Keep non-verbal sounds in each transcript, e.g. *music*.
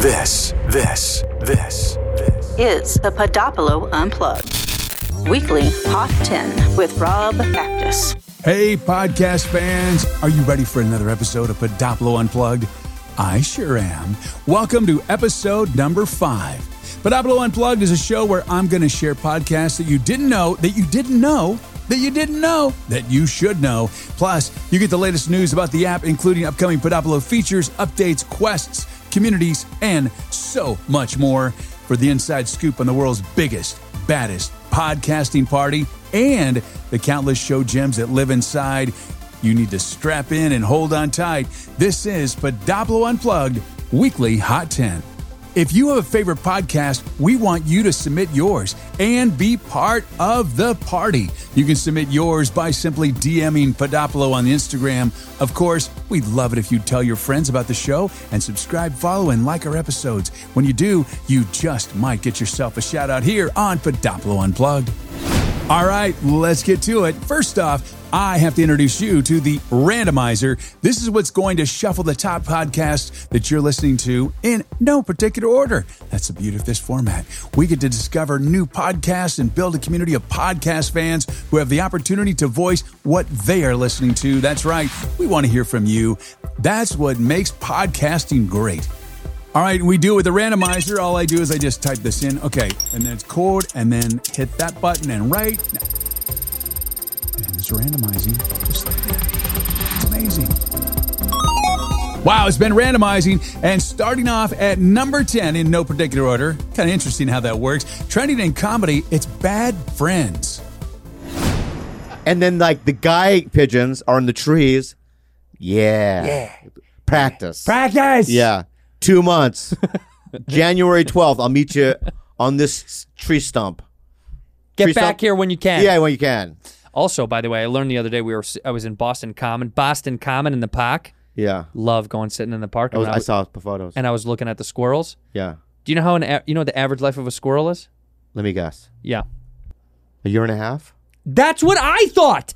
This, this, this, this is the Podopolo Unplugged. Weekly Hot 10 with Rob Actis. Hey, podcast fans, are you ready for another episode of Podopolo Unplugged? I sure am. Welcome to episode number five. Podopolo Unplugged is a show where I'm going to share podcasts that you didn't know that you didn't know that you didn't know that you should know. Plus, you get the latest news about the app, including upcoming Podopolo features, updates, quests, communities, and so much more for the inside scoop on the world's biggest, baddest podcasting party and the countless show gems that live inside. You need to strap in and hold on tight. This is Podopolo Unplugged Weekly Hot 10. If you have a favorite podcast, we want you to submit yours and be part of the party. You can submit yours by simply DMing Podopolo on Instagram. Of course, we'd love it if you tell your friends about the show and subscribe, follow, and like our episodes. When you do, you just might get yourself a shout out here on Podopolo Unplugged. All right, let's get to it. First off, I have to introduce you to the randomizer. This is what's going to shuffle the top podcasts that you're listening to in no particular order. That's the beauty of this format. We get to discover new podcasts and build a community of podcast fans who have the opportunity to voice what they are listening to. That's right, we want to hear from you. That's what makes podcasting great. All right, we do it with the randomizer. All I do is I just type this in. Okay, and then it's code, and then hit that button, and right now, and it's randomizing just like that. It's amazing. Wow, it's been randomizing and starting off at number 10 in no particular order. Kind of interesting how that works. Trending in comedy, it's Bad Friends. And then like the guy pigeons are in the trees. Yeah. Yeah. Practice. Practice. Yeah. Two months. *laughs* January 12th, I'll meet you on this tree stump. Get Tree back stump? here when you can. Yeah, when you can. Also, by the way, I learned the other day we were I was in Boston Common, Boston Common in the park. Yeah. Love going sitting in the park. I, was, and I saw the photos. and I was looking at the squirrels. yeah. Do you know how an you know what the average life of a squirrel is? Let me guess. Yeah, A year and a half? that's what I thought.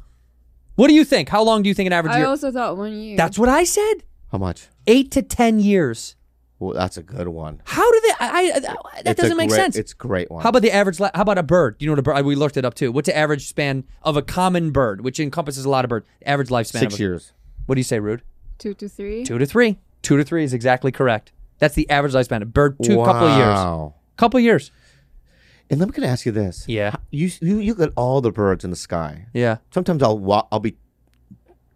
What do you think? How long do you think an average I year? also thought one year. That's what I said. How much? Eight to ten years. Well, that's a good one. How do they? I, I that It's doesn't make great- sense. It's a great one. How about the average? li- How about a bird? Do you know what a bird? We looked it up too. What's the average span of a common bird, which encompasses a lot of birds? Average lifespan. six of a- years? What do you say, Rude? two to three. Two to three. Two to three is exactly correct. That's the average lifespan. Of a bird, two couple of years. Wow. Couple of years. And let me gonna ask you this. Yeah. You you you look at all the birds in the sky. Yeah. Sometimes I'll wa- I'll be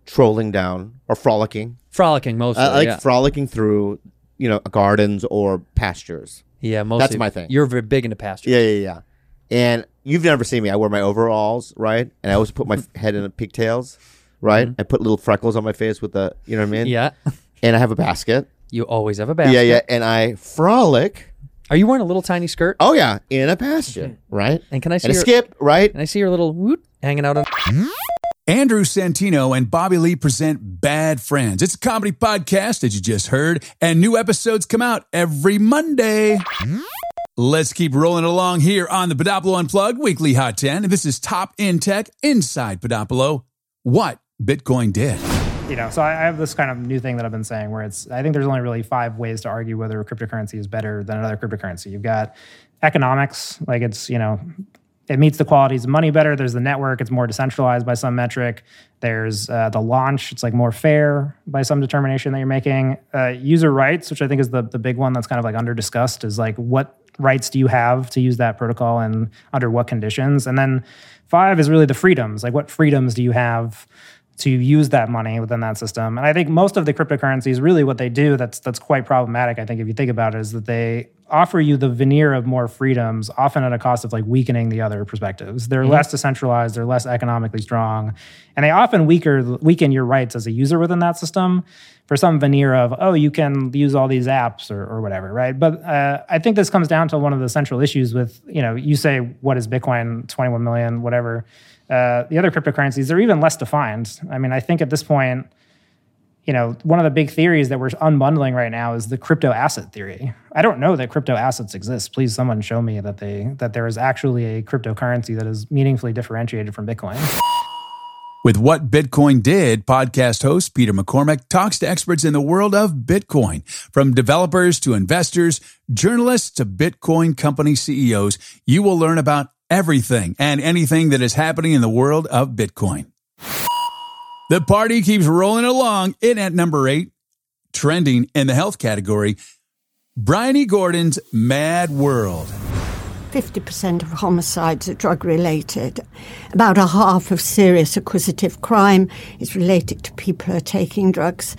trolling down or frolicking. Frolicking mostly. I like yeah. frolicking through, you know, gardens or pastures. yeah, mostly. That's my thing. You're very big into pastures. Yeah, yeah, yeah. And you've never seen me. I wear my overalls, right? And I always put my *laughs* head in pigtails, right? I put little freckles on my face with the, you know what I mean? Mm-hmm. Yeah. *laughs* And I have a basket. You always have a basket. Yeah, yeah. And I frolic. Are you wearing a little tiny skirt? Oh yeah, in a pasture, right? And can I see And your, skip, right? Can I see your little woot hanging out on? Andrew Santino and Bobby Lee present Bad Friends. It's a comedy podcast, as you just heard, and new episodes come out every Monday. Let's keep rolling along here on the Podopolo Unplugged Weekly Hot 10. This is Top in Tech Inside Podopolo. What Bitcoin did. you know, so I have this kind of new thing that I've been saying where it's, I think there's only really five ways to argue whether a cryptocurrency is better than another cryptocurrency. You've got economics, like it's, you know, it meets the qualities of money better. There's the network, it's more decentralized by some metric. There's uh, the launch, it's like more fair by some determination that you're making. Uh, user rights, which I think is the, the big one that's kind of like under discussed, is like what rights do you have to use that protocol and under what conditions? And then five is really the freedoms, like what freedoms do you have to use that money within that system. And I think most of the cryptocurrencies, really what they do that's that's quite problematic, I think, if you think about it, is that they offer you the veneer of more freedoms, often at a cost of like weakening the other perspectives. They're less decentralized, they're less economically strong, and they often weaker weaken your rights as a user within that system for some veneer of, oh, you can use all these apps or, or whatever, right? But uh, I think this comes down to one of the central issues with, you know, you say, what is Bitcoin, 21 million, whatever. Uh, the other cryptocurrencies, they're even less defined. I mean, I think at this point, you know, one of the big theories that we're unbundling right now is the crypto asset theory. I don't know that crypto assets exist. Please, someone show me that they that there is actually a cryptocurrency that is meaningfully differentiated from Bitcoin. With What Bitcoin Did, podcast host Peter McCormack talks to experts in the world of Bitcoin, from developers to investors, journalists to Bitcoin company CEOs. You will learn about everything and anything that is happening in the world of Bitcoin. The party keeps rolling along. In at number eight, trending in the health category, Bryony Gordon's Mad World. 50% of homicides are drug related. About a half of serious acquisitive crime is related to people who are taking drugs.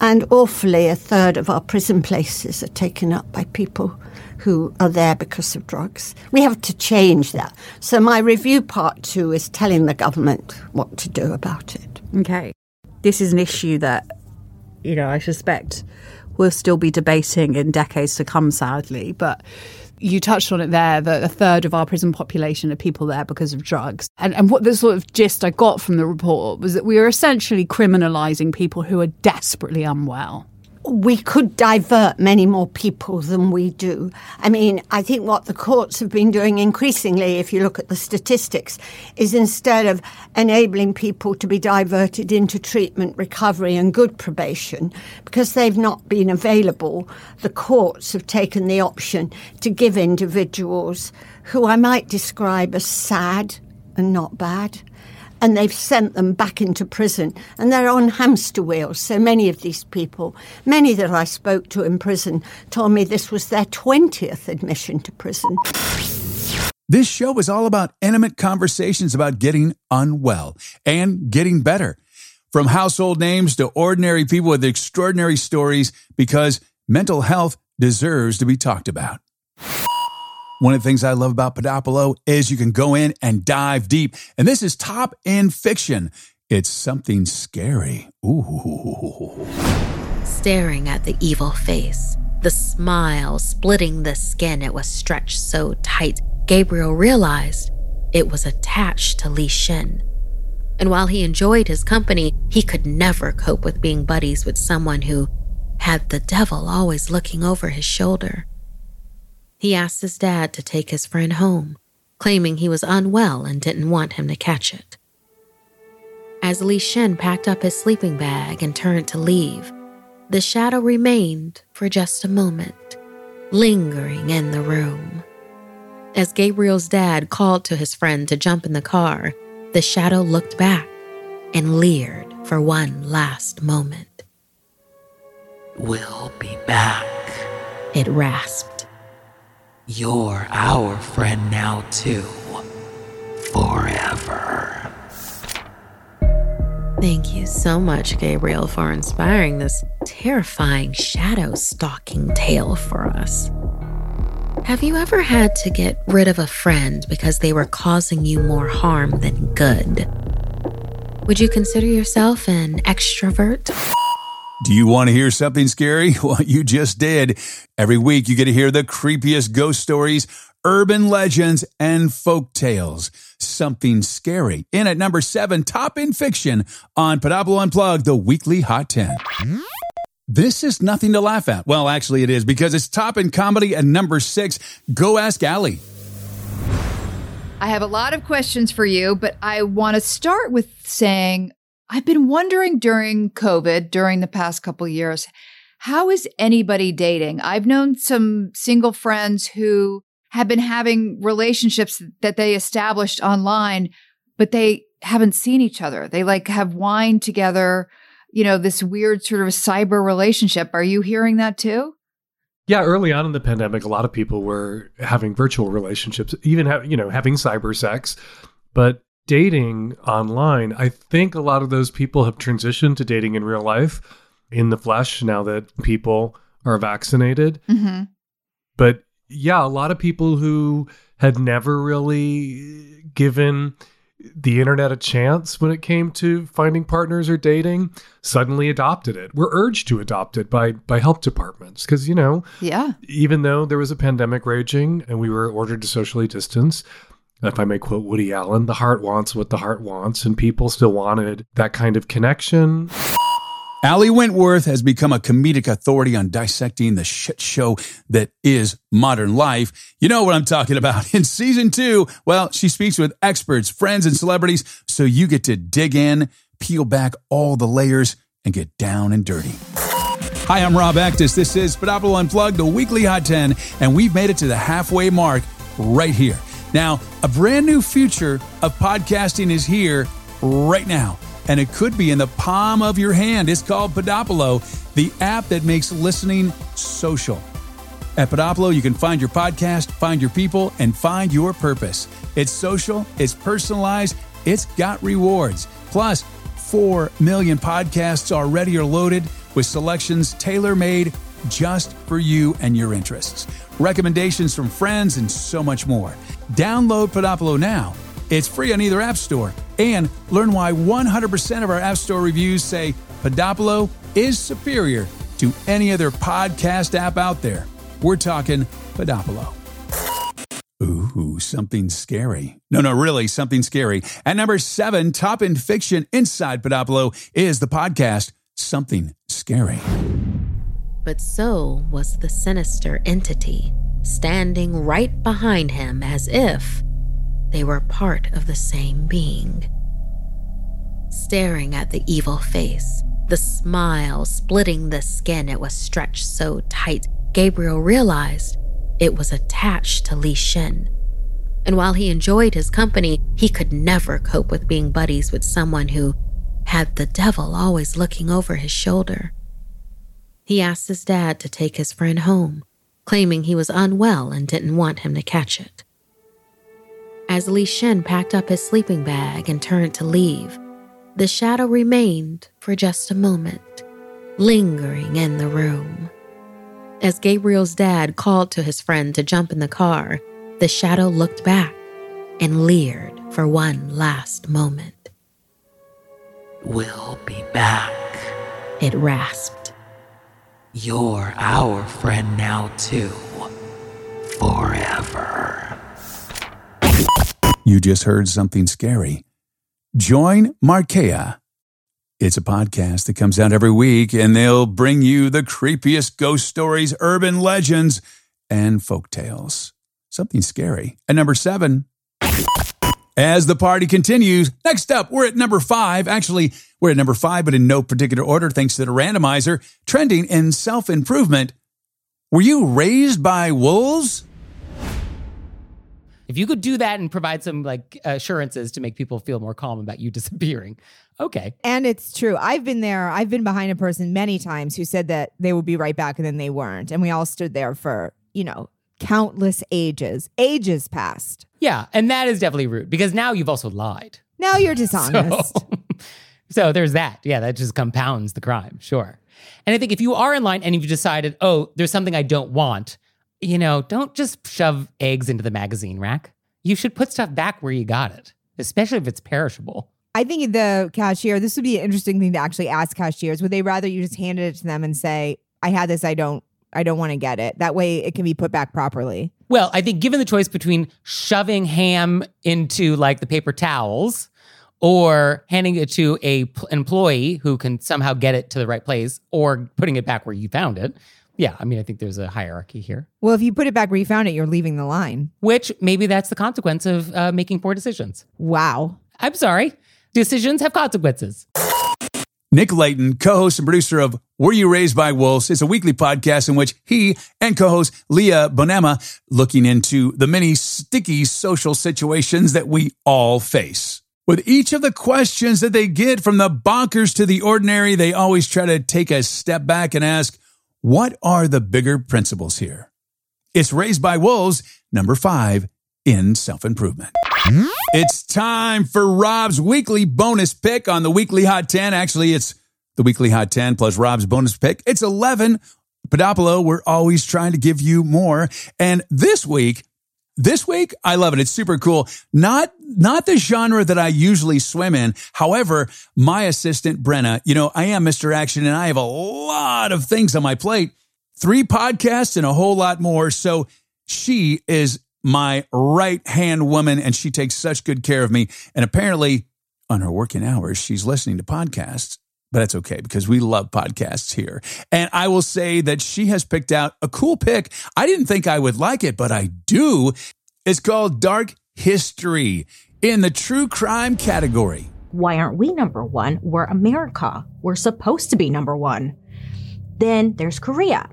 And awfully, a third of our prison places are taken up by people who are there because of drugs. We have to change that. So, my review part two is telling the government what to do about it. Okay. This is an issue that, you know, I suspect we'll still be debating in decades to come, sadly. But you touched on it there that a third of our prison population are people there because of drugs. And, and what the sort of gist I got from the report was that we are essentially criminalizing people who are desperately unwell we could divert many more people than we do. I mean, I think what the courts have been doing increasingly, if you look at the statistics, is instead of enabling people to be diverted into treatment, recovery, and good probation, because they've not been available, the courts have taken the option to give individuals who I might describe as sad and not bad and they've sent them back into prison and they're on hamster wheels. So many of these people, many that I spoke to in prison, told me this was their 20th admission to prison. This show is all about intimate conversations about getting unwell and getting better. From household names to ordinary people with extraordinary stories, because mental health deserves to be talked about. One of the things I love about Podopolo is you can go in and dive deep. And this is top in fiction. It's something scary. Ooh. Staring at the evil face, the smile splitting the skin, it was stretched so tight, Gabriel realized it was attached to Li Shin. And while he enjoyed his company, he could never cope with being buddies with someone who had the devil always looking over his shoulder. He asked his dad to take his friend home, claiming he was unwell and didn't want him to catch it. As Li Shen packed up his sleeping bag and turned to leave, the shadow remained for just a moment, lingering in the room. As Gabriel's dad called to his friend to jump in the car, the shadow looked back and leered for one last moment. We'll be back, it rasped. You're our friend now, too. Forever. Thank you so much, Gabriel, for inspiring this terrifying shadow stalking tale for us. Have you ever had to get rid of a friend because they were causing you more harm than good? Would you consider yourself an extrovert? Do you want to hear something scary? *laughs* Well, you just did. Every week you get to hear the creepiest ghost stories, urban legends, and folk tales. Something scary. In at number seven, top in fiction on Podopolo Unplugged, the weekly Hot 10. This is nothing to laugh at. Well, actually, it is because it's top in comedy at number six. Go ask Ali. I have a lot of questions for you, but I want to start with saying I've been wondering during COVID, during the past couple years, how is anybody dating? I've known some single friends who have been having relationships that they established online, but they haven't seen each other. They like have wine together, you know, this weird sort of cyber relationship. Are you hearing that too? Yeah, early on in the pandemic, a lot of people were having virtual relationships, even have, you know, having cyber sex. But dating online, I think a lot of those people have transitioned to dating in real life in the flesh now that people are vaccinated. Mm-hmm. But yeah, a lot of people who had never really given the internet a chance when it came to finding partners or dating suddenly adopted it were urged to adopt it by by health departments because you know yeah even though there was a pandemic raging and we were ordered to socially distance if I may quote Woody Allen, the heart wants what the heart wants, and people still wanted that kind of connection. Ali Wentworth has become a comedic authority on dissecting the shit show that is modern life. You know what I'm talking about. In season two, well, she speaks with experts, friends, and celebrities, so you get to dig in, peel back all the layers, and get down and dirty. Hi, I'm Rob Actis. This is Podopolo Unplugged, the weekly Hot 10, and we've made it to the halfway mark right here. Now, a brand new future of podcasting is here right now, and it could be in the palm of your hand. It's called Podopolo, the app that makes listening social. At Podopolo, you can find your podcast, find your people, and find your purpose. It's social, it's personalized, it's got rewards. Plus, 4 million podcasts already are loaded with selections tailor made just for you and your interests, recommendations from friends, and so much more. Download Podopolo now. It's free on either app store. And learn why 100% of our app store reviews say Podopolo is superior to any other podcast app out there. We're talking Podopolo. Ooh, something scary. No, no, really, something scary. At number seven, top in fiction inside Podopolo is the podcast Something Scary. But so was the sinister entity standing right behind him as if they were part of the same being. Staring at the evil face, the smile splitting the skin, it was stretched so tight, Gabriel realized it was attached to Li Shin. And while he enjoyed his company, he could never cope with being buddies with someone who had the devil always looking over his shoulder. He asked his dad to take his friend home, claiming he was unwell and didn't want him to catch it. As Li Shen packed up his sleeping bag and turned to leave, the shadow remained for just a moment, lingering in the room. As Gabriel's dad called to his friend to jump in the car, the shadow looked back and leered for one last moment. We'll be back. It rasped. You're our friend now, too. Forever. You just heard something scary. Join Markea. It's a podcast that comes out every week, and they'll bring you the creepiest ghost stories, urban legends, and folk tales. Something scary. At number seven, as the party continues, next up, we're at number five. Actually, we're at number five, but in no particular order, thanks to the randomizer. Trending in self improvement. Were you raised by wolves? If you could do that and provide some like assurances to make people feel more calm about you *laughs* disappearing, okay. And it's true. I've been there. I've been behind a person many times who said that they would be right back and then they weren't. And we all stood there for, you know, countless ages. Ages passed. Yeah, and that is definitely rude because now you've also lied. Now you're dishonest. *laughs* So, so there's that. Yeah, that just compounds the crime. Sure. And I think if you are in line and you've decided, oh, there's something I don't want, you know, don't just shove eggs into the magazine rack. You should put stuff back where you got it, especially if it's perishable. I think the cashier, this would be an interesting thing to actually ask cashiers. Would they rather you just handed it to them and say, I had this, I don't, I don't want to get it. That way it can be put back properly. Well, I think given the choice between shoving ham into like the paper towels or handing it to a p- employee who can somehow get it to the right place or putting it back where you found it. Yeah, I mean, I think there's a hierarchy here. Well, if you put it back where you found it, you're leaving the line. Which maybe that's the consequence of uh, making poor decisions. Wow. I'm sorry. Decisions have consequences. Nick Leighton, co host and producer of Were You Raised by Wolves, is a weekly podcast in which he and co host Leah Bonnema looking into the many sticky social situations that we all face. With each of the questions that they get from the bonkers to the ordinary, they always try to take a step back and ask, what are the bigger principles here? It's Raised by Wolves, number five in self improvement. It's time for Rob's weekly bonus pick on the weekly hot 10. Actually, it's the weekly hot 10 plus Rob's bonus pick. It's 11. Podopolo, we're always trying to give you more. And this week, this week, I love it. It's super cool. Not, not the genre that I usually swim in. However, my assistant, Brenna, you know, I am Mr. Action and I have a lot of things on my plate, three podcasts and a whole lot more. So she is my right hand woman and she takes such good care of me. And apparently, on her working hours, she's listening to podcasts but that's okay because we love podcasts here. And I will say that she has picked out a cool pick. I didn't think I would like it, but I do. It's called Dark History in the true crime category. Why aren't we number one? We're America. We're supposed to be number one. Then there's Korea.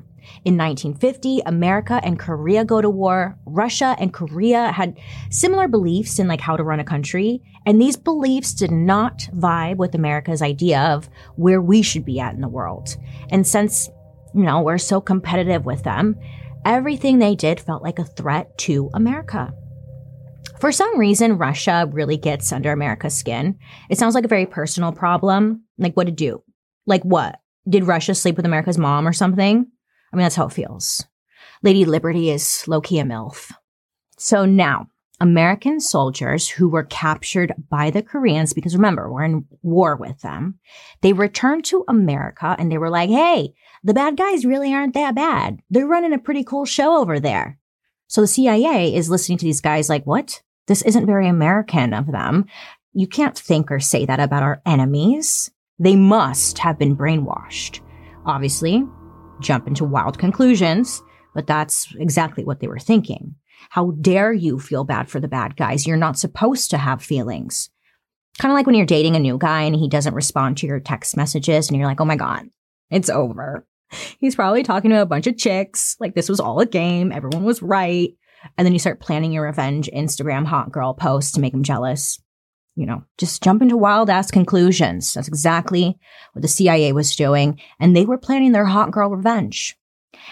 In 1950, America and Korea go to war. Russia and Korea had similar beliefs in like how to run a country, and these beliefs did not vibe with America's idea of where we should be at in the world. And since, you know, we're so competitive with them, everything they did felt like a threat to America. For some reason, Russia really gets under America's skin. It sounds like a very personal problem. Like, what to do? Like, what? Did Russia sleep with America's mom or something? I mean, that's how it feels. Lady Liberty is low key a MILF. So now, American soldiers who were captured by the Koreans, because remember, we're in war with them, they returned to America and they were like, hey, the bad guys really aren't that bad. They're running a pretty cool show over there. So the CIA is listening to these guys like, what? This isn't very American of them. You can't think or say that about our enemies. They must have been brainwashed. Obviously, jump into wild conclusions, but that's exactly what they were thinking. How dare you feel bad for the bad guys? You're not supposed to have feelings. Kind of like when you're dating a new guy and he doesn't respond to your text messages and you're like, oh my God, it's over. He's probably talking to a bunch of chicks. Like this was all a game. Everyone was right. And then you start planning your revenge Instagram hot girl post to make him jealous. You know, just jump into wild ass conclusions. That's exactly what the CIA was doing. And they were planning their hot girl revenge.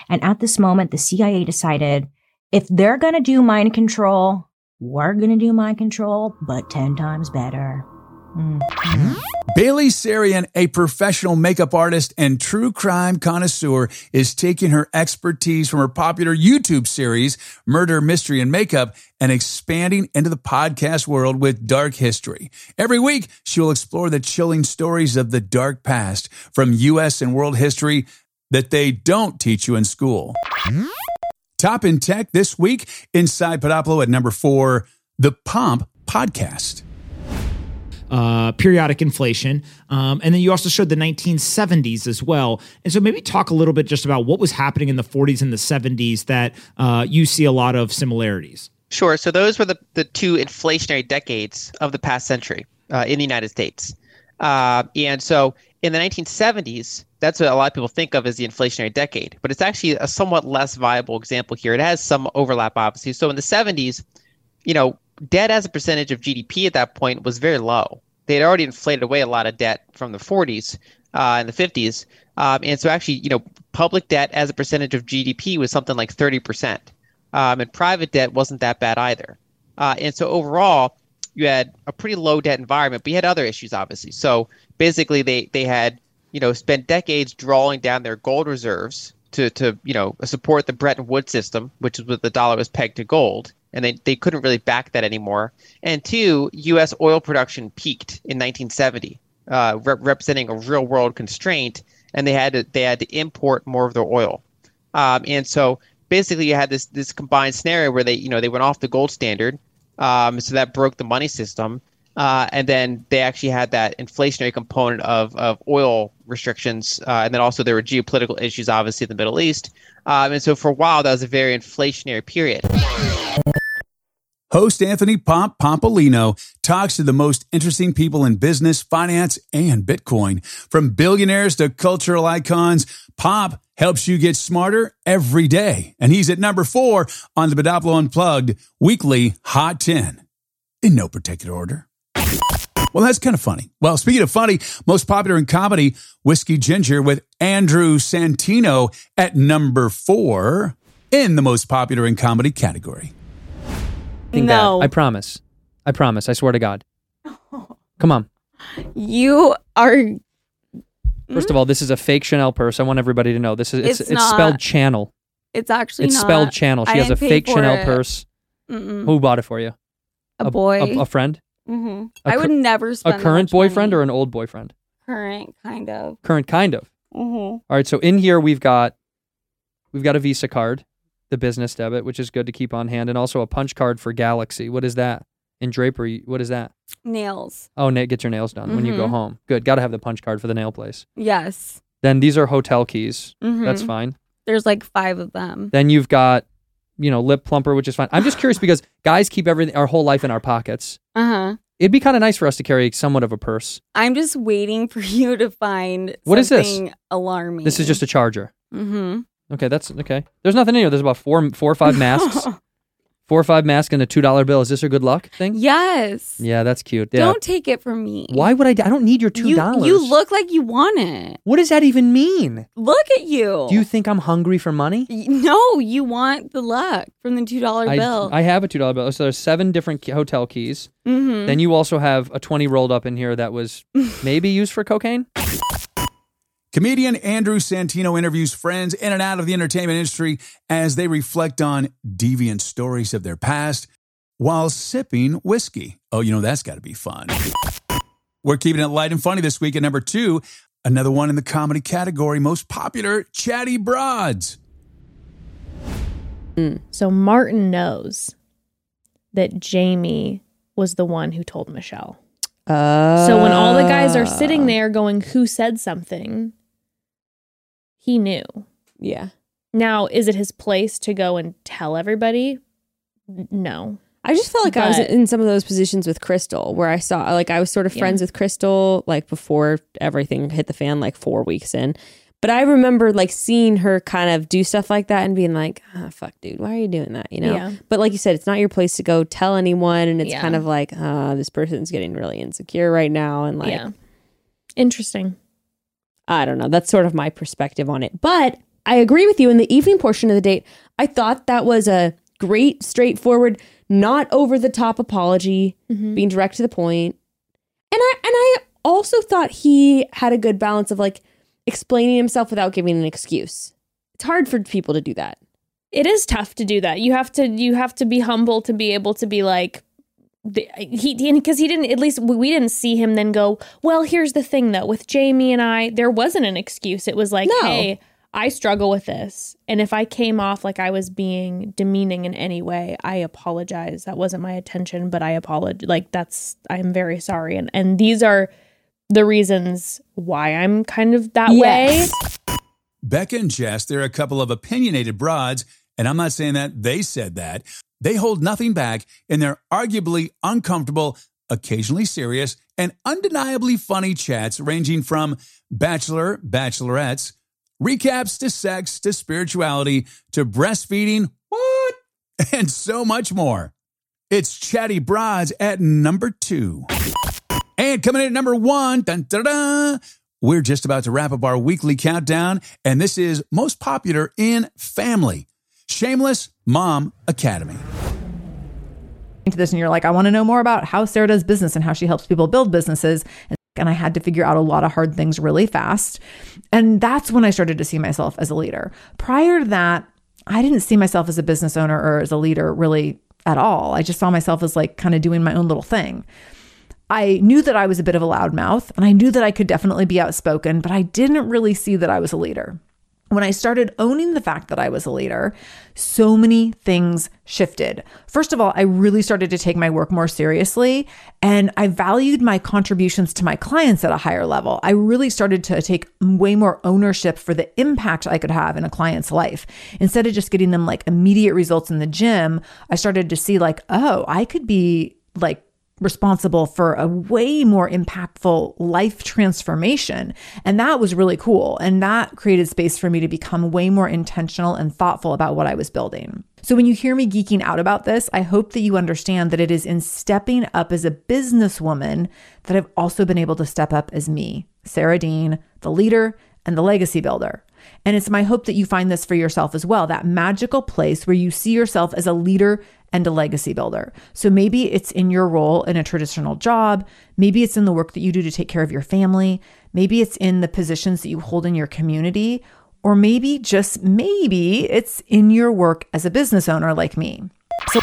And at this moment, the CIA decided if they're going to do mind control, we're going to do mind control, but 10 times better. Mhm. Bailey Sarian, a professional makeup artist and true crime connoisseur, is taking her expertise from her popular YouTube series, Murder, Mystery, and Makeup, and expanding into the podcast world with Dark History. Every week, she will explore the chilling stories of the dark past from U.S. and world history that they don't teach you in school. Top in tech this week, inside Podopolo at number four, the Pomp Podcast. Uh, periodic inflation. Um, and then you also showed the 1970s as well. And so maybe talk a little bit just about what was happening in the 40s and the 70s that uh, you see a lot of similarities. Sure. So those were the, the two inflationary decades of the past century uh, in the United States. Uh, and so in the 1970s, that's what a lot of people think of as the inflationary decade, but it's actually a somewhat less viable example here. It has some overlap, obviously. So in the 70s, you know, debt as a percentage of GDP at that point was very low. They had already inflated away a lot of debt from the 40s uh, and the 50s. Um, and so actually, you know, public debt as a percentage of GDP was something like 30%. Um, and private debt wasn't that bad either. Uh, and so overall, you had a pretty low debt environment, but you had other issues, obviously. So basically, they, they had, you know, spent decades drawing down their gold reserves to, to, you know, support the Bretton Woods system, which is what the dollar was pegged to gold and they, they couldn't really back that anymore. And two, U.S. oil production peaked in 1970, uh, re- representing a real world constraint, and they had to they had to import more of their oil. Um, and so basically, you had this this combined scenario where they you know they went off the gold standard, um, so that broke the money system. Uh, and then they actually had that inflationary component of, of oil restrictions. Uh, and then also there were geopolitical issues, obviously, in the Middle East. Um, and so for a while, that was a very inflationary period. Host Anthony Pomp Pompliano talks to the most interesting people in business, finance, and Bitcoin. From billionaires to cultural icons, Pomp helps you get smarter every day. And he's at number four on the Podopolo Unplugged weekly Hot 10 in no particular order. Well, that's kind of funny. Well, speaking of funny, most popular in comedy, Whiskey Ginger with Andrew Santino at number four in the most popular in comedy category. No. that. I promise. I promise. I swear to God. *laughs* Come on. You are. First of all, this is a fake Chanel purse. I want everybody to know this is it's, It's it's, spelled. Channel. It's actually It's not. spelled Channel. She I has a fake Chanel it. purse. Mm-mm. Who bought it for you? A boy. A, a friend. Hmm A I would cur- never spend a current boyfriend money. or an old boyfriend. current kind of. Current, kind of. hmm All right. So in here we've got we've got a Visa card, the business debit, which is good to keep on hand, and also a punch card for Galaxy. What is that? in Drapery. What is that? Nails. Oh, na- get your nails done when you go Mhm. home. Good. Got to have the punch card for the nail place. Yes. Then these are hotel keys. That's Mhm. fine. There's like five of them. Then you've got, you know, lip plumper, which is fine. I'm just curious *sighs* because guys keep everything, our whole life in our pockets. Uh huh. It'd be kind of nice for us to carry somewhat of a purse. I'm just waiting for *laughs* you to find What is this? alarming. This is just a charger. Mm-hmm. Okay, that's okay. There's nothing in here. There's about four, four or five *laughs* masks. *laughs* four or five masks and a two dollar bill. Is this a good luck thing? Yes. Yeah, that's cute. Yeah. Don't take it from me. Why would I? I don't need your two dollars. you look like you want it. What does that even mean? Look at you. Do you think I'm hungry for money? No, you want the luck from the two dollar bill. I have a two dollar bill. So there's seven different hotel keys. Mhm. Then you also have a twenty rolled up in here that was *laughs* maybe used for cocaine. Comedian Andrew Santino interviews friends in and out of the entertainment industry as they reflect on deviant stories of their past while sipping whiskey. Oh, you know, that's got to be fun. We're keeping it light and funny this week at number two. Another one in the comedy category, most popular, Chatty Broads. Hmm. So Martin knows that Jamie was the one who told Michelle. So when all the guys are sitting ah. there going, Who said something? He knew. Yeah. Now, is it his place to go and tell everybody? No. I just felt like I was in some of those positions with Crystal where I saw like I was sort of Yeah. friends with Crystal like before everything hit the fan like 4 weeks in. But I remember like seeing her kind of do stuff like that and being like, ah, fuck, dude, why are you doing that? You know? Yeah. But like you said, it's not your place to go tell anyone. And it's Yeah. kind of like, uh, this person's getting really insecure right now. And like, yeah. Interesting. I don't know. That's sort of my perspective on it. But I agree with you in the evening portion of the date. I thought that was a great, straightforward, not over the top apology, Mhm. being direct to the point. And I and I also thought he had a good balance of like explaining himself without giving an excuse. It's hard for people to do that. It is tough to do that. You have to you have to be humble to be able to be like he because he didn't at least we didn't see him then go well here's the thing though with jamie and i there wasn't an excuse it was like No. hey i struggle with this and if i came off like i was being demeaning in any way i apologize that wasn't my intention but i apologize like that's i'm very sorry and and these are the reasons why i'm kind of that Yes. way Becca and Jess, they're a couple of opinionated broads, and I'm not saying that they said that. They hold nothing back in their arguably uncomfortable, occasionally serious, and undeniably funny chats ranging from bachelor, bachelorettes, recaps to sex to spirituality to breastfeeding, what? *laughs* And so much more. It's Chatty Broads at number two. And coming in at number one, dun, dun, dun, we're just about to wrap up our weekly countdown, and this is most popular in family Shameless Mom Academy. into this and you're like, I want to know more about how Sarah does business and how she helps people build businesses. And, and I had to figure out a lot of hard things really fast. And that's when I started to see myself as a leader. Prior to that, I didn't see myself as a business owner or as a leader really at all. I just saw myself as like kind of doing my own little thing. I knew that I was a bit of a loudmouth and I knew that I could definitely be outspoken, but I didn't really see that I was a leader. When I started owning the fact that I was a leader, so many things shifted. First of all, I really started to take my work more seriously and I valued my contributions to my clients at a higher level. I really started to take way more ownership for the impact I could have in a client's life. Instead of just getting them like immediate results in the gym, I started to see like, oh, I could be like responsible for a way more impactful life transformation. And that was really cool. And that created space for me to become way more intentional and thoughtful about what I was building. So when you hear me geeking out about this, I hope that you understand that it is in stepping up as a businesswoman that I've also been able to step up as me, Sarah Dean, the leader and the legacy builder. And it's my hope that you find this for yourself as well that magical place where you see yourself as a leader and a legacy builder. So maybe it's in your role in a traditional job. Maybe it's in the work that you do to take care of your family. Maybe it's in the positions that you hold in your community. Or maybe, just maybe, it's in your work as a business owner like me. So,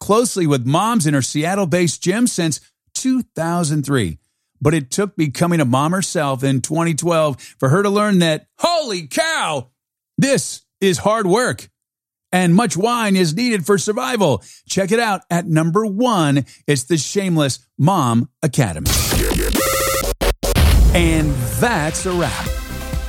Closely with moms in her Seattle based gym since 2003. But it took becoming a mom herself in 2012 for her to learn that, holy cow, this is hard work. And much wine is needed for survival. Check it out at number one. It's the Shameless Mom Academy. And that's a wrap.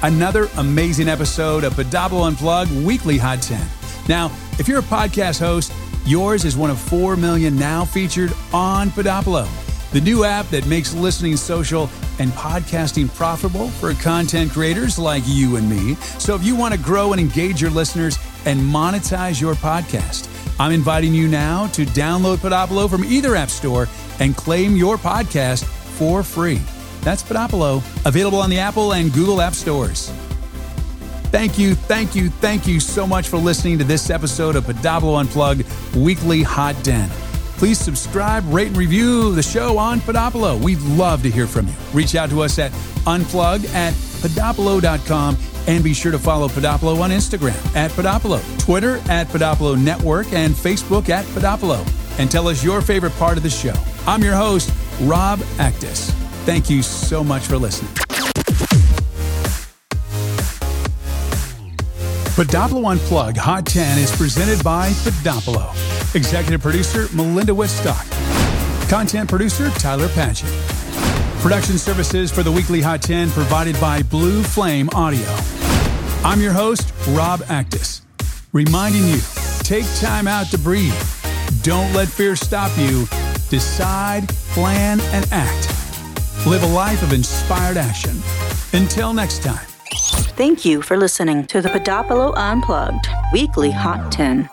Another amazing episode of Podopolo Unplugged Weekly Hot 10. Now, if you're a podcast host, yours is one of 4 million now featured on Podopolo, the new app that makes listening social and podcasting profitable for content creators like you and me. So if you want to grow and engage your listeners and monetize your podcast, I'm inviting you now to download Podopolo from either app store and claim your podcast for free. That's Podopolo, available on the Apple and Google App Stores. Thank you, thank you, thank you so much for listening to this episode of Podopolo Unplugged Weekly Hot 10. Please subscribe, rate, and review the show on Podopolo. We'd love to hear from you. Reach out to us at unplug at podopolo.com and be sure to follow Podopolo on Instagram at Podopolo, Twitter at Podopolo Network, and Facebook at Podopolo. And tell us your favorite part of the show. I'm your host, Rob Actis. Thank you so much for listening. Podopolo Unplugged Hot 10 is presented by Podopolo. Executive producer Melinda Wittstock. Content producer Tyler Patchett. Production services for the weekly Hot 10 provided by Blue Flame Audio. I'm your host, Rob Actis, reminding you take time out to breathe. Don't let fear stop you. Decide, plan, and act. Live a life of inspired action. Until next time. Thank you for listening to the Podopolo Unplugged Weekly Hot 10.